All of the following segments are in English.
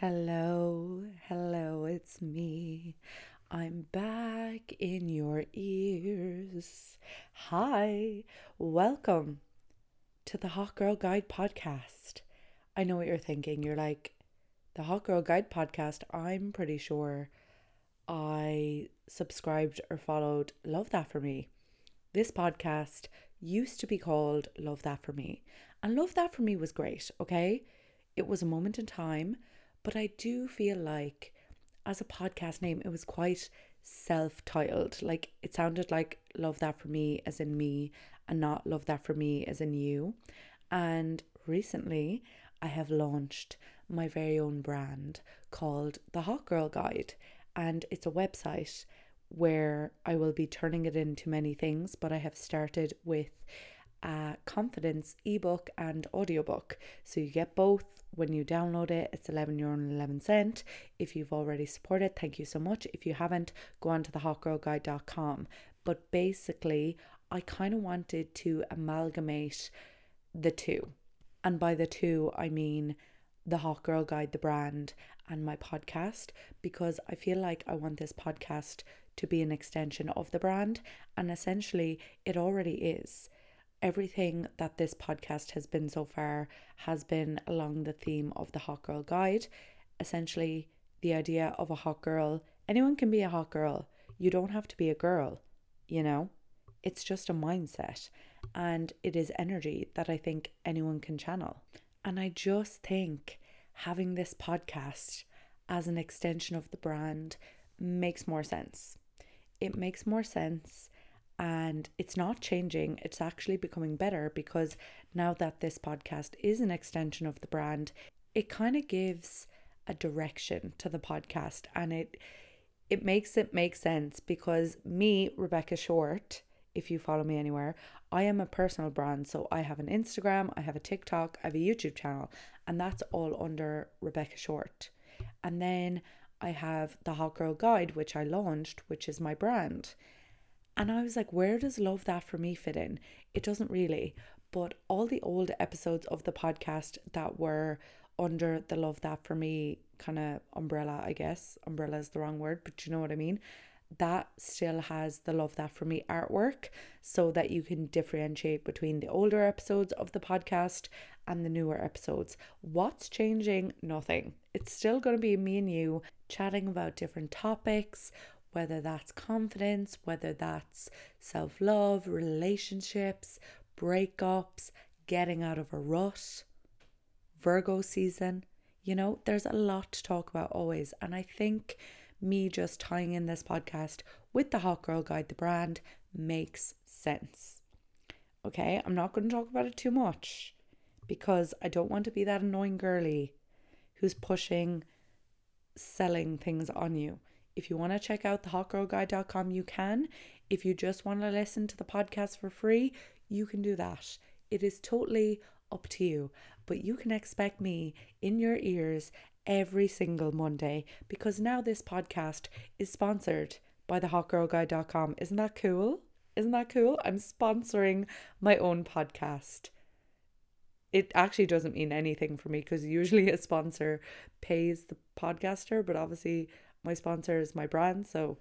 Hello, hello, it's me. I'm back in your ears. Hi, welcome to the Hot Girl Guide podcast. I know what you're thinking. You're like, the Hot Girl Guide podcast, I'm pretty sure I subscribed or followed Love That For Me. This podcast used to be called Love That For Me. And Love That For Me was great, okay? It was a moment in time, but I do feel like as a podcast name, it was quite self titled. Like it sounded like Love That For Me as in me and not Love That For Me as in you. And recently, I have launched my very own brand called The Hot Girl Guide. And it's a website where I will be turning it into many things, but I have started with a confidence ebook and audiobook. So you get both when you download it. It's 11 euro and 11 cent. If you've already supported, thank you so much. If you haven't, go on to thehotgirlguide.com. But basically, I kind of wanted to amalgamate the two. And by the two, I mean the Hot Girl Guide, the brand, and my podcast, because I feel like I want this podcast to be an extension of the brand. And essentially, it already is. Everything that this podcast has been so far has been along the theme of the Hot Girl Guide. Essentially, the idea of a hot girl. Anyone can be a hot girl. You don't have to be a girl, you know? It's just a mindset and it is energy that I think anyone can channel. And I just think having this podcast as an extension of the brand makes more sense. It makes more sense and it's not changing, it's actually becoming better because now that this podcast is an extension of the brand, it kind of gives a direction to the podcast and it it makes it make sense because me, Rebecca Shortt, if you follow me anywhere, I am a personal brand. So I have an Instagram, I have a TikTok, I have a YouTube channel, and that's all under Rebecca Shortt. And then I have the Hot Girl Guide, which I launched, which is my brand. And I was like, where does Love That For Me fit in? It doesn't really. But all the old episodes of the podcast that were under the Love That For Me kind of umbrella, I guess. Umbrella is the wrong word, but you know what I mean that still has the Love That For Me artwork so that you can differentiate between the older episodes of the podcast and the newer episodes. What's changing? Nothing. It's still going to be me and you chatting about different topics, whether that's confidence, whether that's self love, relationships, breakups, getting out of a rut, Virgo season. You know, there's a lot to talk about always. And I think me just tying in this podcast with the Hot Girl Guide, the brand, makes sense. Okay, I'm not going to talk about it too much because I don't want to be that annoying girly who's pushing selling things on you. If you want to check out the hotgirlguide.com, you can. If you just want to listen to the podcast for free, you can do that. It is totally up to you, but you can expect me in your ears every single Monday because now this podcast is sponsored by the hotgirlguide.com. Isn't that cool? Isn't that cool? I'm sponsoring my own podcast. It actually doesn't mean anything for me because usually a sponsor pays the podcaster, but obviously my sponsor is my brand. So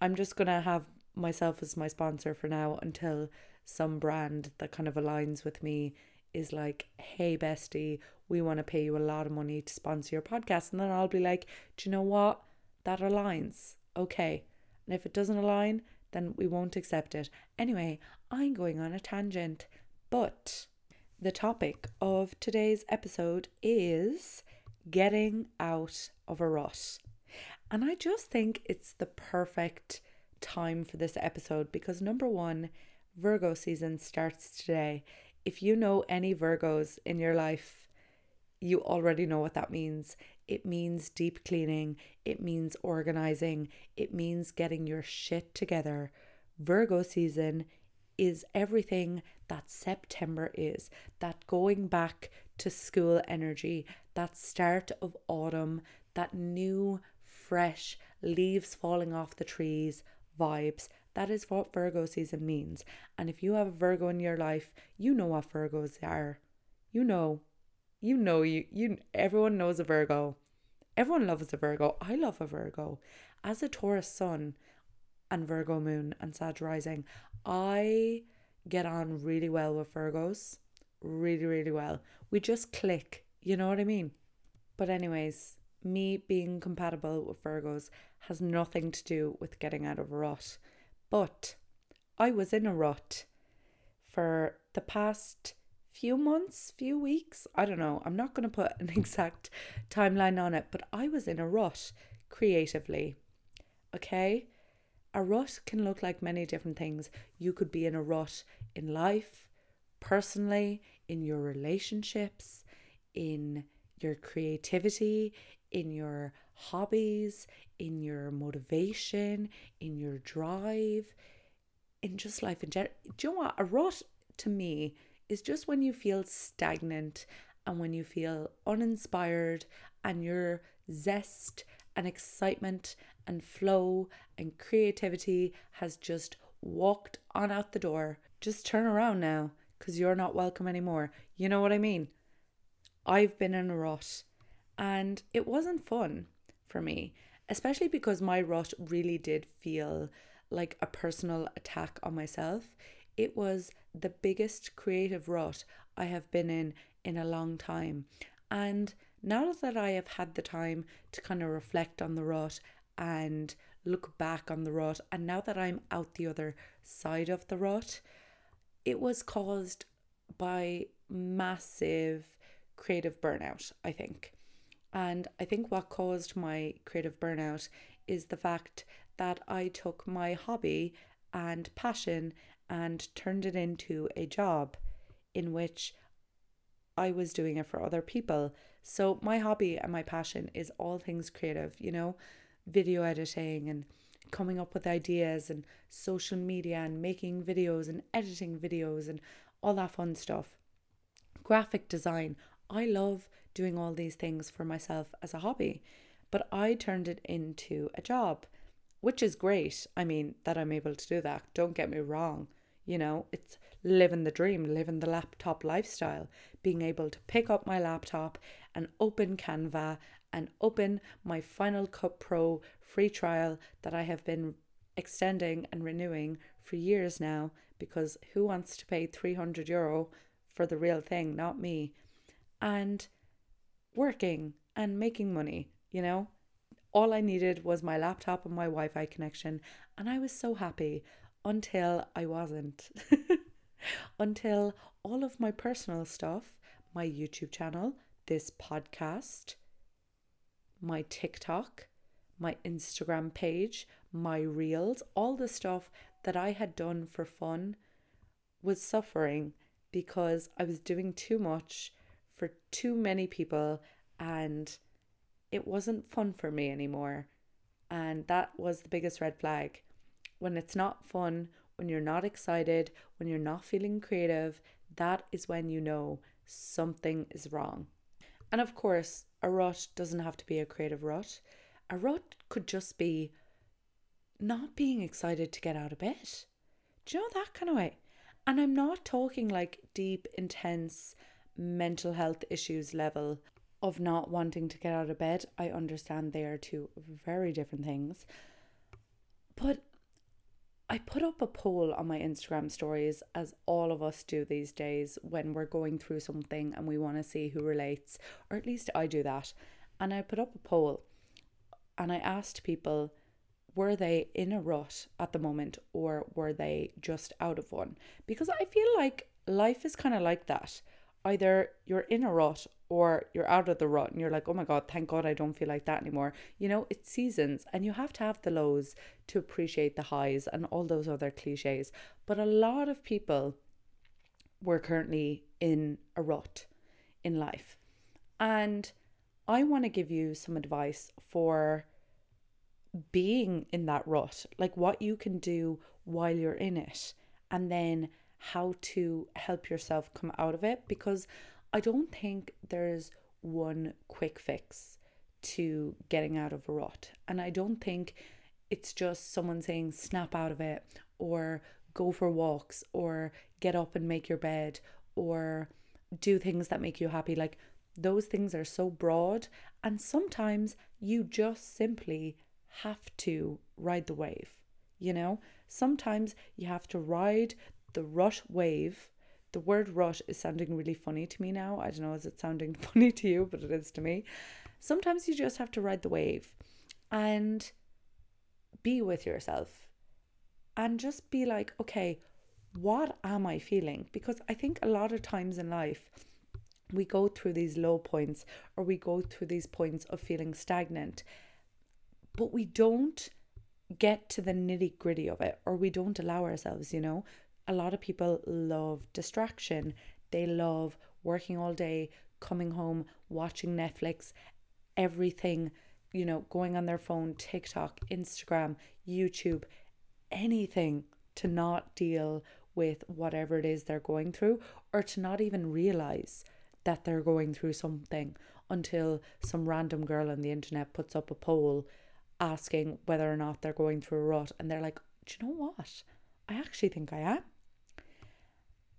I'm just going to have myself as my sponsor for now until some brand that kind of aligns with me is like, hey, bestie, we want to pay you a lot of money to sponsor your podcast. And then I'll be like, do you know what? That aligns. Okay. And if it doesn't align, then we won't accept it. Anyway, I'm going on a tangent. But the topic of today's episode is getting out of a rut. And I just think it's the perfect time for this episode because number one, Virgo season starts today if you know any Virgos in your life, you already know what that means. It means deep cleaning, it means organizing, it means getting your shit together. Virgo season is everything that September is that going back to school energy, that start of autumn, that new, fresh leaves falling off the trees vibes. That is what Virgo season means. And if you have a Virgo in your life, you know what Virgos are. You know. You know you you everyone knows a Virgo. Everyone loves a Virgo. I love a Virgo. As a Taurus sun and Virgo moon and Sag rising, I get on really well with Virgos. Really, really well. We just click. You know what I mean? But, anyways, me being compatible with Virgos has nothing to do with getting out of a rut. But I was in a rut for the past few months, few weeks. I don't know. I'm not going to put an exact timeline on it, but I was in a rut creatively. Okay? A rut can look like many different things. You could be in a rut in life, personally, in your relationships, in your creativity, in your hobbies, in your motivation, in your drive, in just life in general. Do you know what? A rut to me is just when you feel stagnant and when you feel uninspired and your zest and excitement and flow and creativity has just walked on out the door. Just turn around now because you're not welcome anymore. You know what I mean? I've been in a rut and it wasn't fun for me, especially because my rut really did feel like a personal attack on myself. It was the biggest creative rut I have been in in a long time. And now that I have had the time to kind of reflect on the rut and look back on the rut, and now that I'm out the other side of the rut, it was caused by massive creative burnout, I think. And I think what caused my creative burnout is the fact that I took my hobby and passion and turned it into a job in which I was doing it for other people. So, my hobby and my passion is all things creative, you know, video editing and coming up with ideas and social media and making videos and editing videos and all that fun stuff. Graphic design. I love doing all these things for myself as a hobby, but I turned it into a job, which is great. I mean, that I'm able to do that. Don't get me wrong. You know, it's living the dream, living the laptop lifestyle, being able to pick up my laptop and open Canva and open my Final Cut Pro free trial that I have been extending and renewing for years now because who wants to pay 300 euro for the real thing? Not me. And working and making money, you know? All I needed was my laptop and my Wi Fi connection, and I was so happy until I wasn't. until all of my personal stuff, my YouTube channel, this podcast, my TikTok, my Instagram page, my reels, all the stuff that I had done for fun was suffering because I was doing too much for too many people and it wasn't fun for me anymore. And that was the biggest red flag when it's not fun, when you're not excited, when you're not feeling creative, that is when you know something is wrong. And of course, a rut doesn't have to be a creative rut. A rut could just be not being excited to get out of bed. Do you know that kind of way? And I'm not talking like deep, intense mental health issues level of not wanting to get out of bed. I understand they are two very different things. But I put up a poll on my Instagram stories, as all of us do these days when we're going through something and we want to see who relates, or at least I do that. And I put up a poll and I asked people, were they in a rut at the moment or were they just out of one? Because I feel like life is kind of like that. Either you're in a rut or you're out of the rut and you're like, oh my God, thank God I don't feel like that anymore. You know, it's seasons and you have to have the lows to appreciate the highs and all those other cliches. But a lot of people were currently in a rut in life. And I want to give you some advice for being in that rut, like what you can do while you're in it, and then how to help yourself come out of it because I don't think there's one quick fix to getting out of a rut. And I don't think it's just someone saying snap out of it or go for walks or get up and make your bed or do things that make you happy. Like, those things are so broad, and sometimes you just simply have to ride the wave. You know, sometimes you have to ride the rut wave. The word rut is sounding really funny to me now. I don't know, is it sounding funny to you? But it is to me. Sometimes you just have to ride the wave and be with yourself and just be like, okay, what am I feeling? Because I think a lot of times in life, we go through these low points or we go through these points of feeling stagnant, but we don't get to the nitty gritty of it or we don't allow ourselves, you know. A lot of people love distraction, they love working all day, coming home, watching Netflix, everything, you know, going on their phone, TikTok, Instagram, YouTube, anything to not deal with whatever it is they're going through or to not even realize that they're going through something until some random girl on the internet puts up a poll asking whether or not they're going through a rut and they're like, Do you know what? I actually think I am.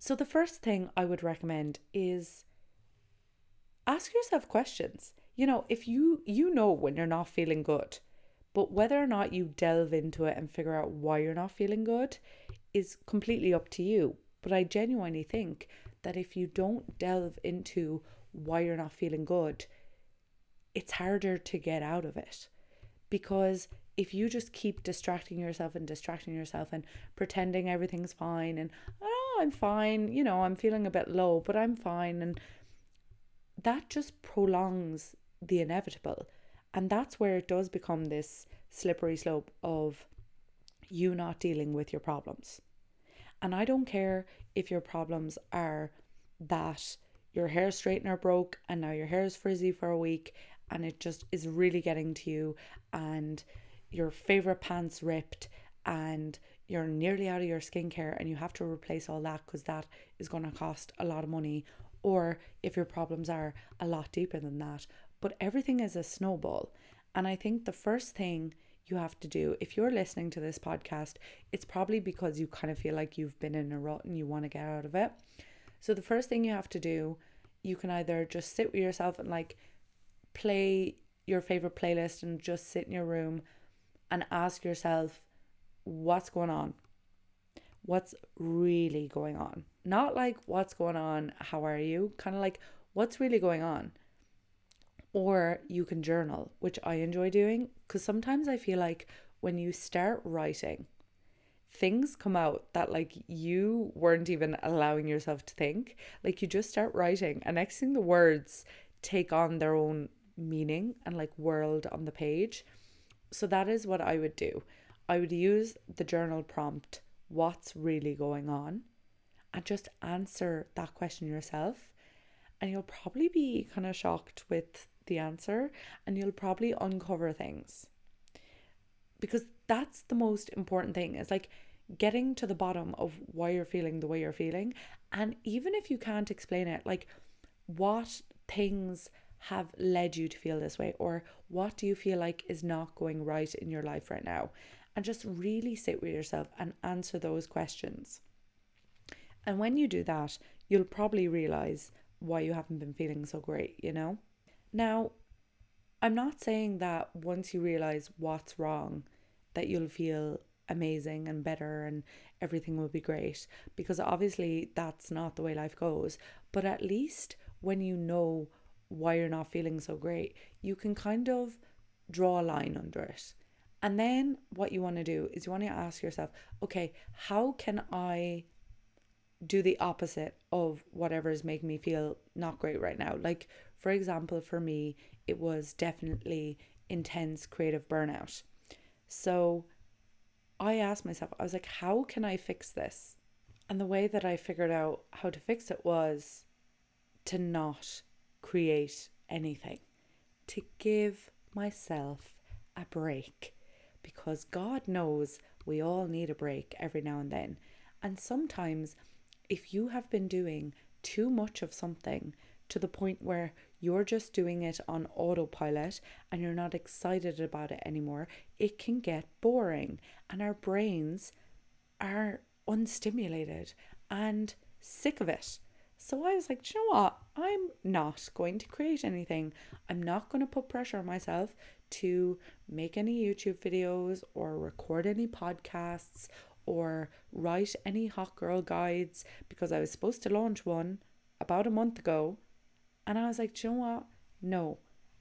So, the first thing I would recommend is ask yourself questions. You know, if you you know when you're not feeling good, but whether or not you delve into it and figure out why you're not feeling good is completely up to you. But I genuinely think that if you don't delve into why you're not feeling good, it's harder to get out of it. Because if you just keep distracting yourself and distracting yourself and pretending everything's fine and, ah, I'm fine, you know, I'm feeling a bit low, but I'm fine. And that just prolongs the inevitable. And that's where it does become this slippery slope of you not dealing with your problems. And I don't care if your problems are that your hair straightener broke and now your hair is frizzy for a week and it just is really getting to you and your favorite pants ripped and you're nearly out of your skincare and you have to replace all that because that is going to cost a lot of money or if your problems are a lot deeper than that but everything is a snowball and i think the first thing you have to do. If you're listening to this podcast, it's probably because you kind of feel like you've been in a rut and you want to get out of it. So the first thing you have to do, you can either just sit with yourself and like play your favorite playlist and just sit in your room and ask yourself what's going on? What's really going on? Not like what's going on, how are you? Kind of like what's really going on? or you can journal, which I enjoy doing because sometimes I feel like when you start writing, things come out that like you weren't even allowing yourself to think. Like you just start writing, and next thing the words take on their own meaning and like world on the page. So that is what I would do. I would use the journal prompt, what's really going on? And just answer that question yourself. And you'll probably be kind of shocked with the answer and you'll probably uncover things. Because that's the most important thing is like getting to the bottom of why you're feeling the way you're feeling. And even if you can't explain it, like what things have led you to feel this way, or what do you feel like is not going right in your life right now? And just really sit with yourself and answer those questions. And when you do that, you'll probably realize why you haven't been feeling so great, you know? Now, I'm not saying that once you realize what's wrong, that you'll feel amazing and better and everything will be great, because obviously that's not the way life goes. But at least when you know why you're not feeling so great, you can kind of draw a line under it. And then what you want to do is you want to ask yourself, okay, how can I do the opposite of whatever is making me feel not great right now? Like, for example, for me, it was definitely intense creative burnout. So I asked myself, I was like, how can I fix this? And the way that I figured out how to fix it was to not create anything, to give myself a break. Because God knows we all need a break every now and then. And sometimes, if you have been doing too much of something to the point where you're just doing it on autopilot and you're not excited about it anymore, it can get boring. And our brains are unstimulated and sick of it. So I was like, you know what? I'm not going to create anything. I'm not going to put pressure on myself to make any YouTube videos or record any podcasts or write any hot girl guides because I was supposed to launch one about a month ago. And I was like, you know what? No,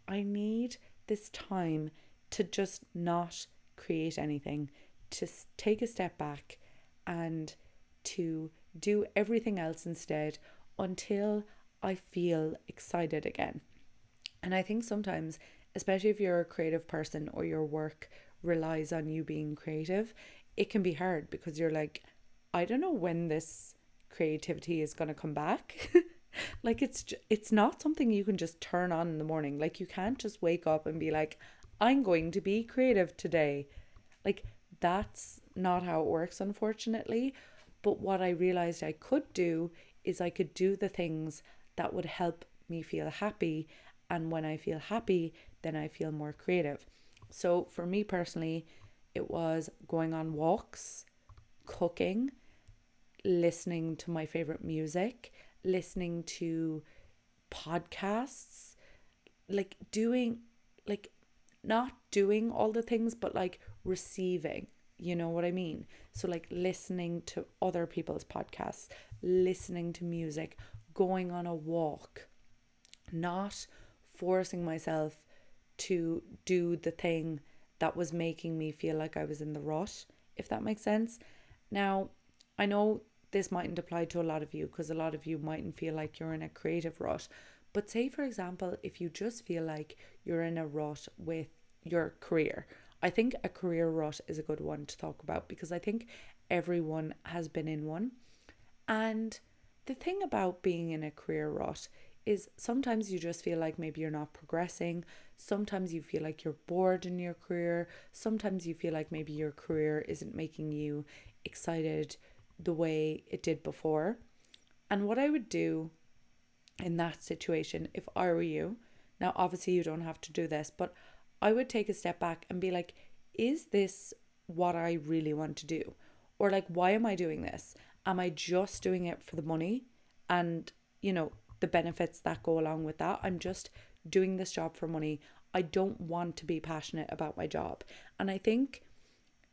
I need this time to just not create anything, to take a step back and to do everything else instead until I feel excited again. And I think sometimes, especially if you're a creative person or your work relies on you being creative, it can be hard because you're like, I don't know when this creativity is going to come back. like it's it's not something you can just turn on in the morning. Like you can't just wake up and be like, I'm going to be creative today. Like that's not how it works unfortunately. But what I realized I could do is I could do the things that would help me feel happy and when I feel happy, then I feel more creative. So for me personally, it was going on walks, cooking, listening to my favorite music, listening to podcasts, like doing, like not doing all the things, but like receiving. You know what I mean? So, like listening to other people's podcasts, listening to music, going on a walk, not forcing myself to do the thing that was making me feel like I was in the rut, if that makes sense. Now, I know this mightn't apply to a lot of you because a lot of you mightn't feel like you're in a creative rut. But say, for example, if you just feel like you're in a rut with your career, I think a career rut is a good one to talk about because I think everyone has been in one. And the thing about being in a career rut is sometimes you just feel like maybe you're not progressing. Sometimes you feel like you're bored in your career. Sometimes you feel like maybe your career isn't making you excited the way it did before. And what I would do in that situation, if I were you, now obviously you don't have to do this, but I would take a step back and be like, is this what I really want to do? Or like, why am I doing this? Am I just doing it for the money? And, you know, the benefits that go along with that. I'm just doing this job for money. I don't want to be passionate about my job. And I think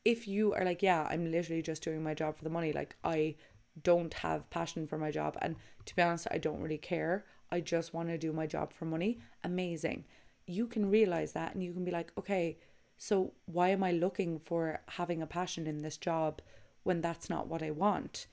if you are like, yeah, I'm literally just doing my job for the money, like I don't have passion for my job. And to be honest, I don't really care. I just want to do my job for money. Amazing. You can realize that and you can be like, okay, so why am I looking for having a passion in this job when that's not what I want?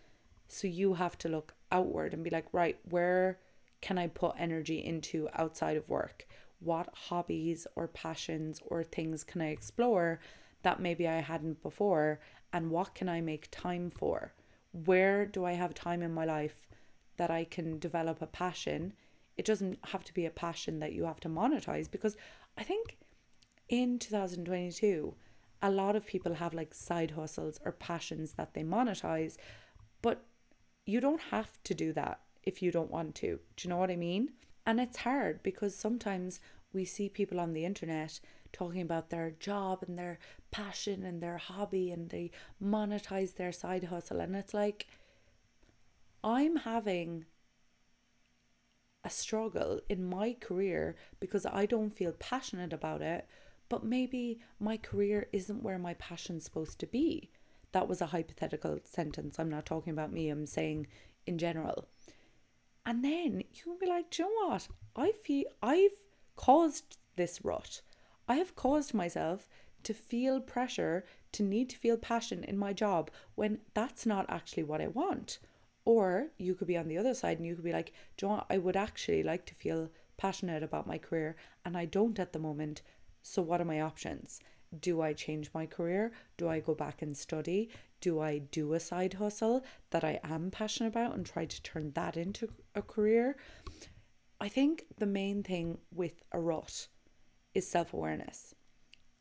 So you have to look outward and be like, right, where can I put energy into outside of work? What hobbies or passions or things can I explore that maybe I hadn't before? And what can I make time for? Where do I have time in my life that I can develop a passion? It doesn't have to be a passion that you have to monetize because I think in 2022, a lot of people have like side hustles or passions that they monetize, you don't have to do that if you don't want to. Do you know what I mean? And it's hard because sometimes we see people on the internet talking about their job and their passion and their hobby and they monetize their side hustle. And it's like, I'm having a struggle in my career because I don't feel passionate about it, but maybe my career isn't where my passion's supposed to be. That was a hypothetical sentence. I'm not talking about me, I'm saying in general. And then you can be like, you know what? I feel I've caused this rut. I have caused myself to feel pressure, to need to feel passion in my job when that's not actually what I want. Or you could be on the other side and you could be like, John, I would actually like to feel passionate about my career and I don't at the moment. So, what are my options? Do I change my career? Do I go back and study? do I do a side hustle that I am passionate about and try to turn that into a career? I think the main thing with a rut is self awareness.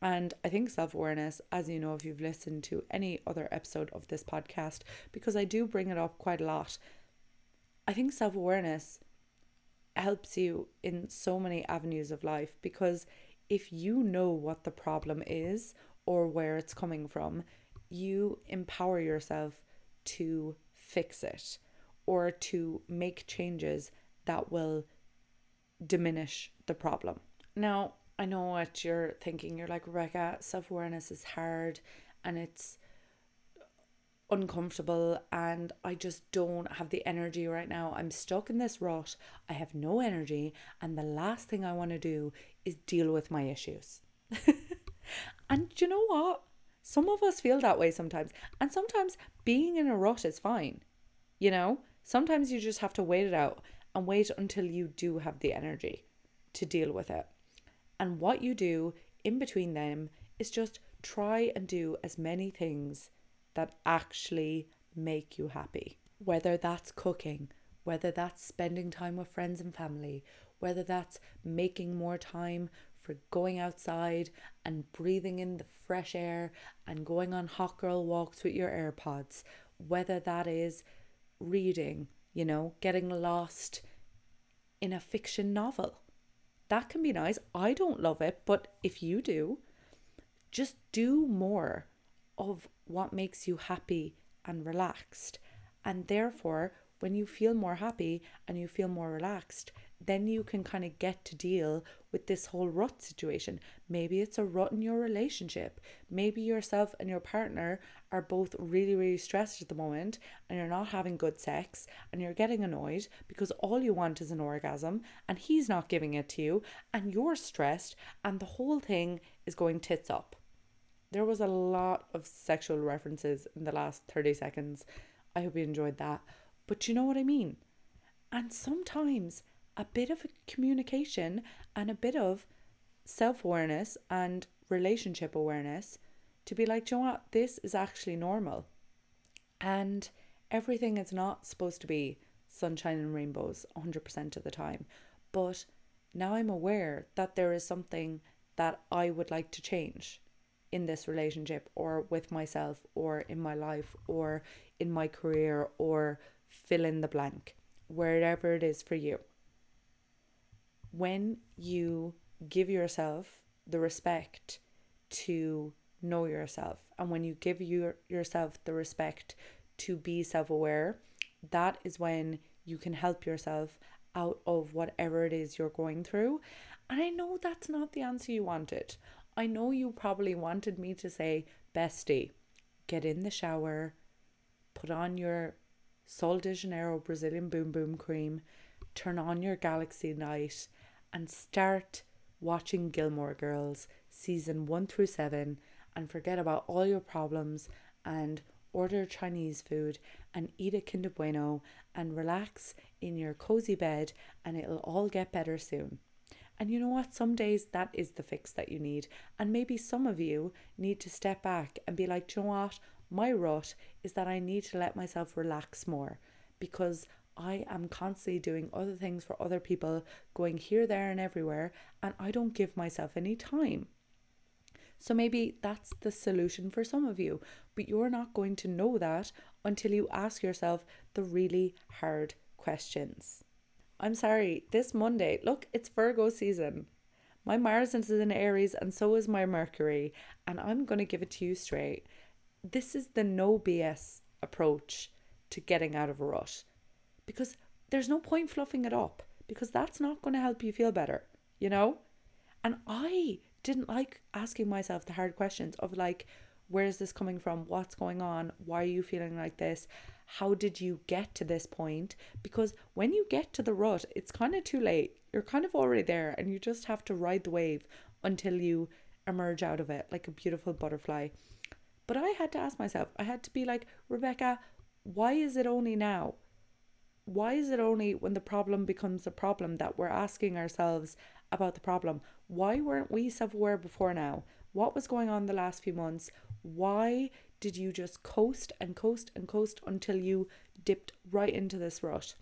And I think self awareness, as you know, if you've listened to any other episode of this podcast, because I do bring it up quite a lot, I think self awareness helps you in so many avenues of life because if you know what the problem is or where it's coming from, you empower yourself to fix it or to make changes that will diminish the problem. Now, I know what you're thinking. You're like, Rebecca, self awareness is hard and it's uncomfortable, and I just don't have the energy right now. I'm stuck in this rut. I have no energy, and the last thing I want to do is deal with my issues. and you know what? Some of us feel that way sometimes, and sometimes being in a rut is fine. You know, sometimes you just have to wait it out and wait until you do have the energy to deal with it. And what you do in between them is just try and do as many things that actually make you happy. Whether that's cooking, whether that's spending time with friends and family, whether that's making more time for going outside and breathing in the fresh air and going on hot girl walks with your AirPods, whether that is reading, you know, getting lost in a fiction novel that can be nice. I don't love it, but if you do, just do more of what makes you happy and relaxed. And therefore, when you feel more happy and you feel more relaxed, then you can kind of get to deal with this whole rut situation. Maybe it's a rut in your relationship. Maybe yourself and your partner are both really, really stressed at the moment and you're not having good sex and you're getting annoyed because all you want is an orgasm and he's not giving it to you and you're stressed and the whole thing is going tits up. There was a lot of sexual references in the last 30 seconds. I hope you enjoyed that. But you know what I mean? And sometimes a bit of communication and a bit of self awareness and relationship awareness to be like, you know what, this is actually normal. And everything is not supposed to be sunshine and rainbows 100% of the time. But now I'm aware that there is something that I would like to change in this relationship or with myself or in my life or in my career or fill in the blank, wherever it is for you. When you give yourself the respect to know yourself and when you give your, yourself the respect to be self-aware that is when you can help yourself out of whatever it is you're going through. And i know that's not the answer you wanted i know you probably wanted me to say bestie get in the shower put on your sol de janeiro brazilian boom boom cream turn on your galaxy night and start watching Gilmore Girls season 1 through 7 and forget about all your problems and order Chinese food and eat a Kinder Bueno and relax in your cozy bed and it'll all get better soon. And you know what? Some days that is the fix that you need. And maybe some of you need to step back and be like, you know what? My rut is that I need to let myself relax more because I am constantly doing other things for other people, going here, there, and everywhere, and I don't give myself any time. So maybe that's the solution for some of you, but you're not going to know that until you ask yourself the really hard questions. I'm sorry, this Monday, look, it's Virgo season. My Mars is in Aries and so is my Mercury, and I'm going to give it to you straight. This is the no BS approach to getting out of a rut because there's no point fluffing it up because that's not going to help you feel better, you know? And I didn't like asking myself the hard questions of like, where is this coming from? What's going on? Why are you feeling like this? How did you get to this point? Because when you get to the rut, it's kind of too late. You're kind of already there and you just have to ride the wave until you emerge out of it like a beautiful butterfly. But I had to ask myself, I had to be like, Rebecca, why is it only now? why is it only when the problem becomes a problem that we're asking ourselves about the problem? Why weren't we self aware before now? What was going on the last few months? Why did you just coast and coast and coast until you dipped right into this rut?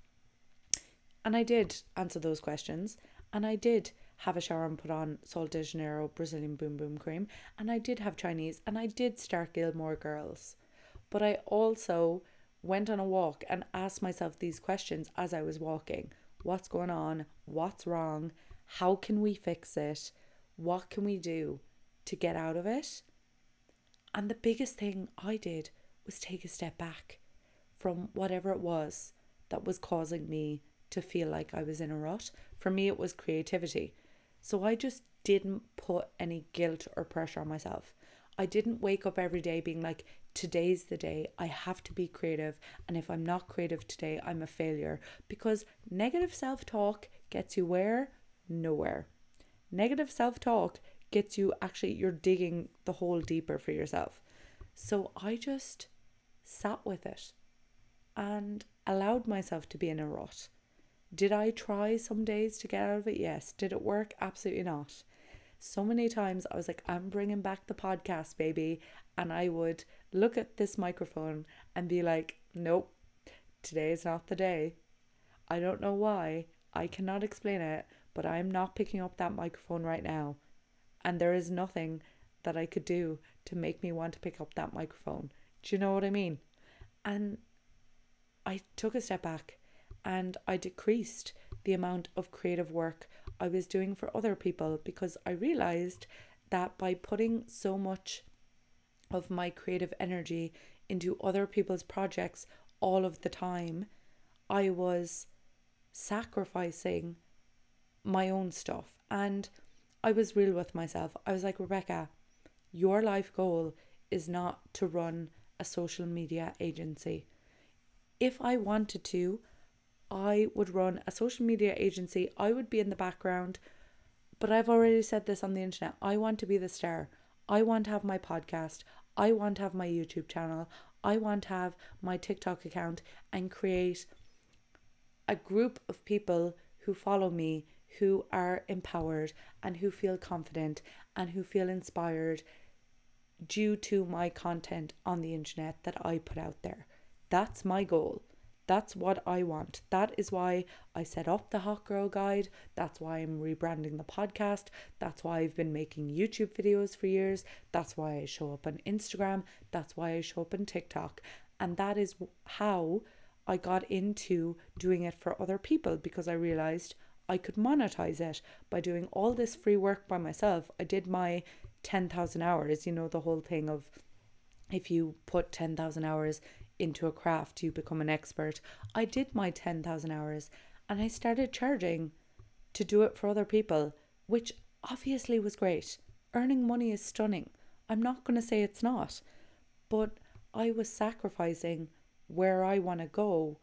And I did answer those questions, and I did have a shower and put on Sol de Janeiro Brazilian Boom Boom Cream, and I did have Chinese, and I did start Gilmore Girls. But I also went on a walk and asked myself these questions as I was walking What's going on? What's wrong? How can we fix it? What can we do to get out of it? And the biggest thing I did was take a step back from whatever it was that was causing me to feel like I was in a rut. For me, it was creativity. So I just didn't put any guilt or pressure on myself. I didn't wake up every day being like, today's the day. I have to be creative. And if I'm not creative today, I'm a failure. Because negative self talk gets you where? Nowhere. Negative self talk gets you actually, you're digging the hole deeper for yourself. So I just sat with it and allowed myself to be in a rut. Did I try some days to get out of it? Yes. Did it work? Absolutely not. So many times I was like, I'm bringing back the podcast, baby. And I would look at this microphone and be like, nope, today is not the day. I don't know why. I cannot explain it, but I am not picking up that microphone right now. And there is nothing that I could do to make me want to pick up that microphone. Do you know what I mean? And I took a step back and I decreased the amount of creative work I was doing for other people because I realized that by putting so much of my creative energy into other people's projects all of the time, I was sacrificing my own stuff. And I was real with myself. I was like, Rebecca, your life goal is not to run a social media agency. If I wanted to, I would run a social media agency. I would be in the background. But I've already said this on the internet. I want to be the star. I want to have my podcast. I want to have my YouTube channel. I want to have my TikTok account and create a group of people who follow me who are empowered and who feel confident and who feel inspired due to my content on the internet that I put out there. That's my goal. That's what I want. That is why I set up the Hot Girl Guide. That's why I'm rebranding the podcast. That's why I've been making YouTube videos for years. That's why I show up on Instagram. That's why I show up on TikTok. And that is how I got into doing it for other people because I realized I could monetize it by doing all this free work by myself. I did my 10,000 hours, you know, the whole thing of if you put 10,000 hours into a craft, you become an expert. I did my 10,000 hours and I started charging to do it for other people, which obviously was great. Earning money is stunning. I'm not going to say it's not, but I was sacrificing where I want to go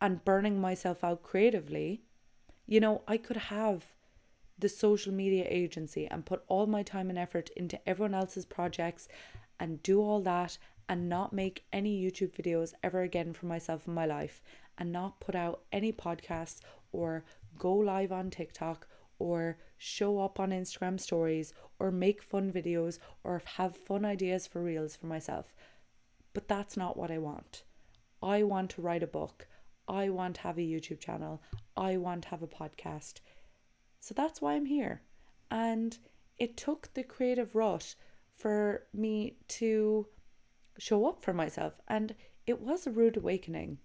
and burning myself out creatively. You know, I could have the social media agency and put all my time and effort into everyone else's projects and do all that and not make any YouTube videos ever again for myself in my life and not put out any podcasts or go live on TikTok or show up on Instagram stories or make fun videos or have fun ideas for reels for myself. But that's not what I want. I want to write a book. I want to have a YouTube channel. I want to have a podcast. So that's why I'm here. And it took the creative rut for me to show up for myself. And it was a rude awakening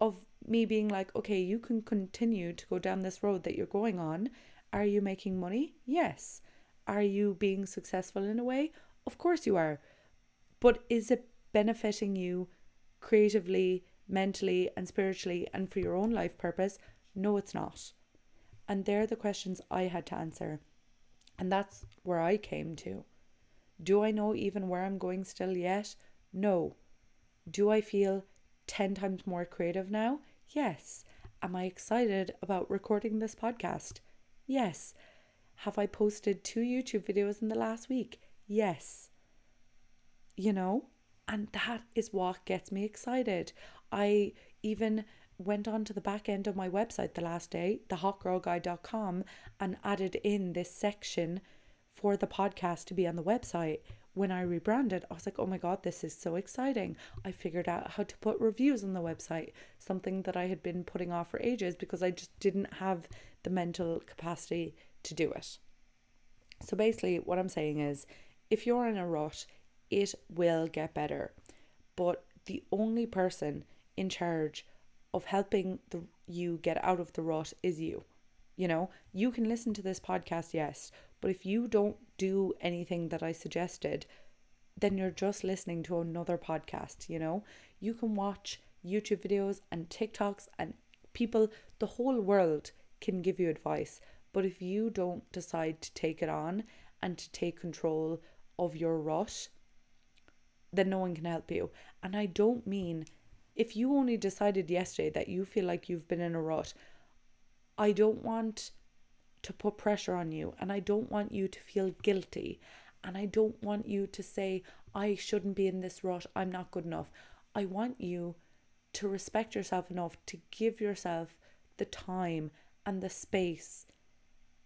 of me being like, okay, you can continue to go down this road that you're going on. Are you making money? Yes. Are you being successful in a way? Of course you are. But is it benefiting you creatively, mentally, and spiritually, and for your own life purpose? No, it's not. And they're the questions I had to answer. And that's where I came to. Do I know even where I'm going still yet? No. Do I feel 10 times more creative now? Yes. Am I excited about recording this podcast? Yes. Have I posted two YouTube videos in the last week? Yes. You know, and that is what gets me excited. I even went on to the back end of my website the last day, thehotgirlguide.com, and added in this section for the podcast to be on the website. When I rebranded, I was like, oh my God, this is so exciting. I figured out how to put reviews on the website, something that I had been putting off for ages because I just didn't have the mental capacity to do it. So basically, what I'm saying is if you're in a rut, it will get better. But the only person in charge of helping the, you get out of the rut is you. You know, you can listen to this podcast, yes, but if you don't do anything that I suggested, then you're just listening to another podcast, you know? You can watch YouTube videos and TikToks and people, the whole world can give you advice. But if you don't decide to take it on and to take control of your rut, then no one can help you. And I don't mean if you only decided yesterday that you feel like you've been in a rut, I don't want to put pressure on you and I don't want you to feel guilty and I don't want you to say, I shouldn't be in this rut, I'm not good enough. I want you to respect yourself enough to give yourself the time and the space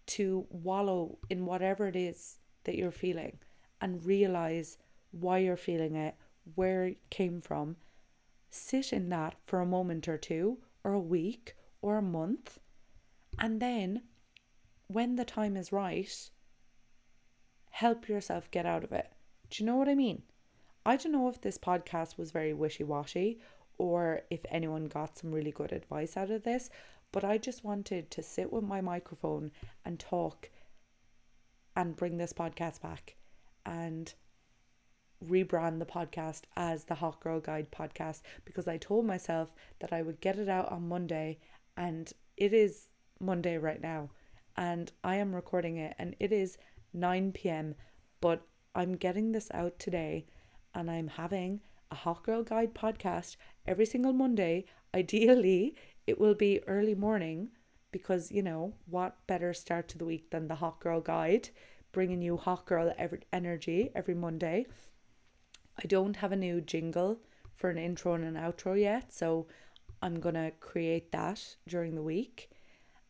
to wallow in whatever it is that you're feeling and realize why you're feeling it, where it came from. Sit in that for a moment or two, or a week, or a month, and then when the time is right, help yourself get out of it. Do you know what I mean? I don't know if this podcast was very wishy washy or if anyone got some really good advice out of this, but I just wanted to sit with my microphone and talk and bring this podcast back and rebrand the podcast as the Hot Girl Guide podcast because I told myself that I would get it out on Monday and it is Monday right now and I am recording it and it is 9 p.m. but I'm getting this out today and I'm having a Hot Girl Guide podcast every single Monday. Ideally, it will be early morning because, you know, what better start to the week than the Hot Girl Guide, bringing you hot girl every energy every Monday. I don't have a new jingle for an intro and an outro yet, so I'm gonna create that during the week.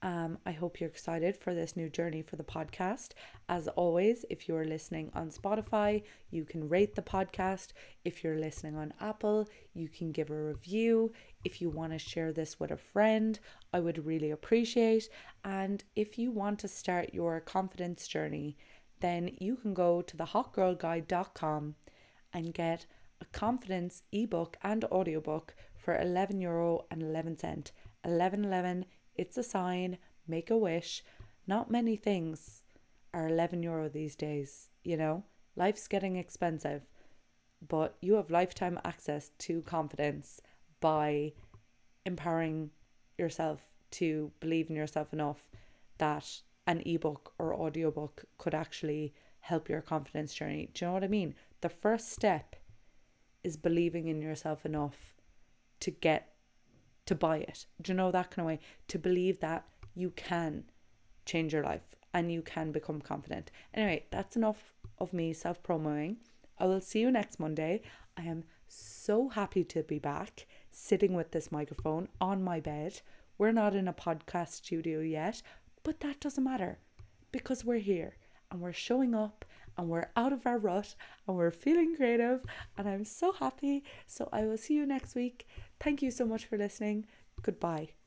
Um, I hope you're excited for this new journey for the podcast. As always, if you're listening on Spotify, you can rate the podcast. If you're listening on Apple, you can give a review. If you want to share this with a friend, I would really appreciate. And if you want to start your confidence journey, then you can go to thehotgirlguide.com and get a confidence ebook and audiobook for 11 euro and 11 cent. 1111 it's a sign, make a wish. Not many things are 11 euro these days, you know? Life's getting expensive, but you have lifetime access to confidence by empowering yourself to believe in yourself enough that an ebook or audiobook could actually help your confidence journey. Do you know what I mean? The first step is believing in yourself enough to get to buy it. Do you know that kind of way? To believe that you can change your life and you can become confident. Anyway, that's enough of me self promoting. I will see you next Monday. I am so happy to be back sitting with this microphone on my bed. We're not in a podcast studio yet, but that doesn't matter because we're here and we're showing up and we're out of our rut and we're feeling creative and I'm so happy. So I will see you next week. Thank you so much for listening. Goodbye.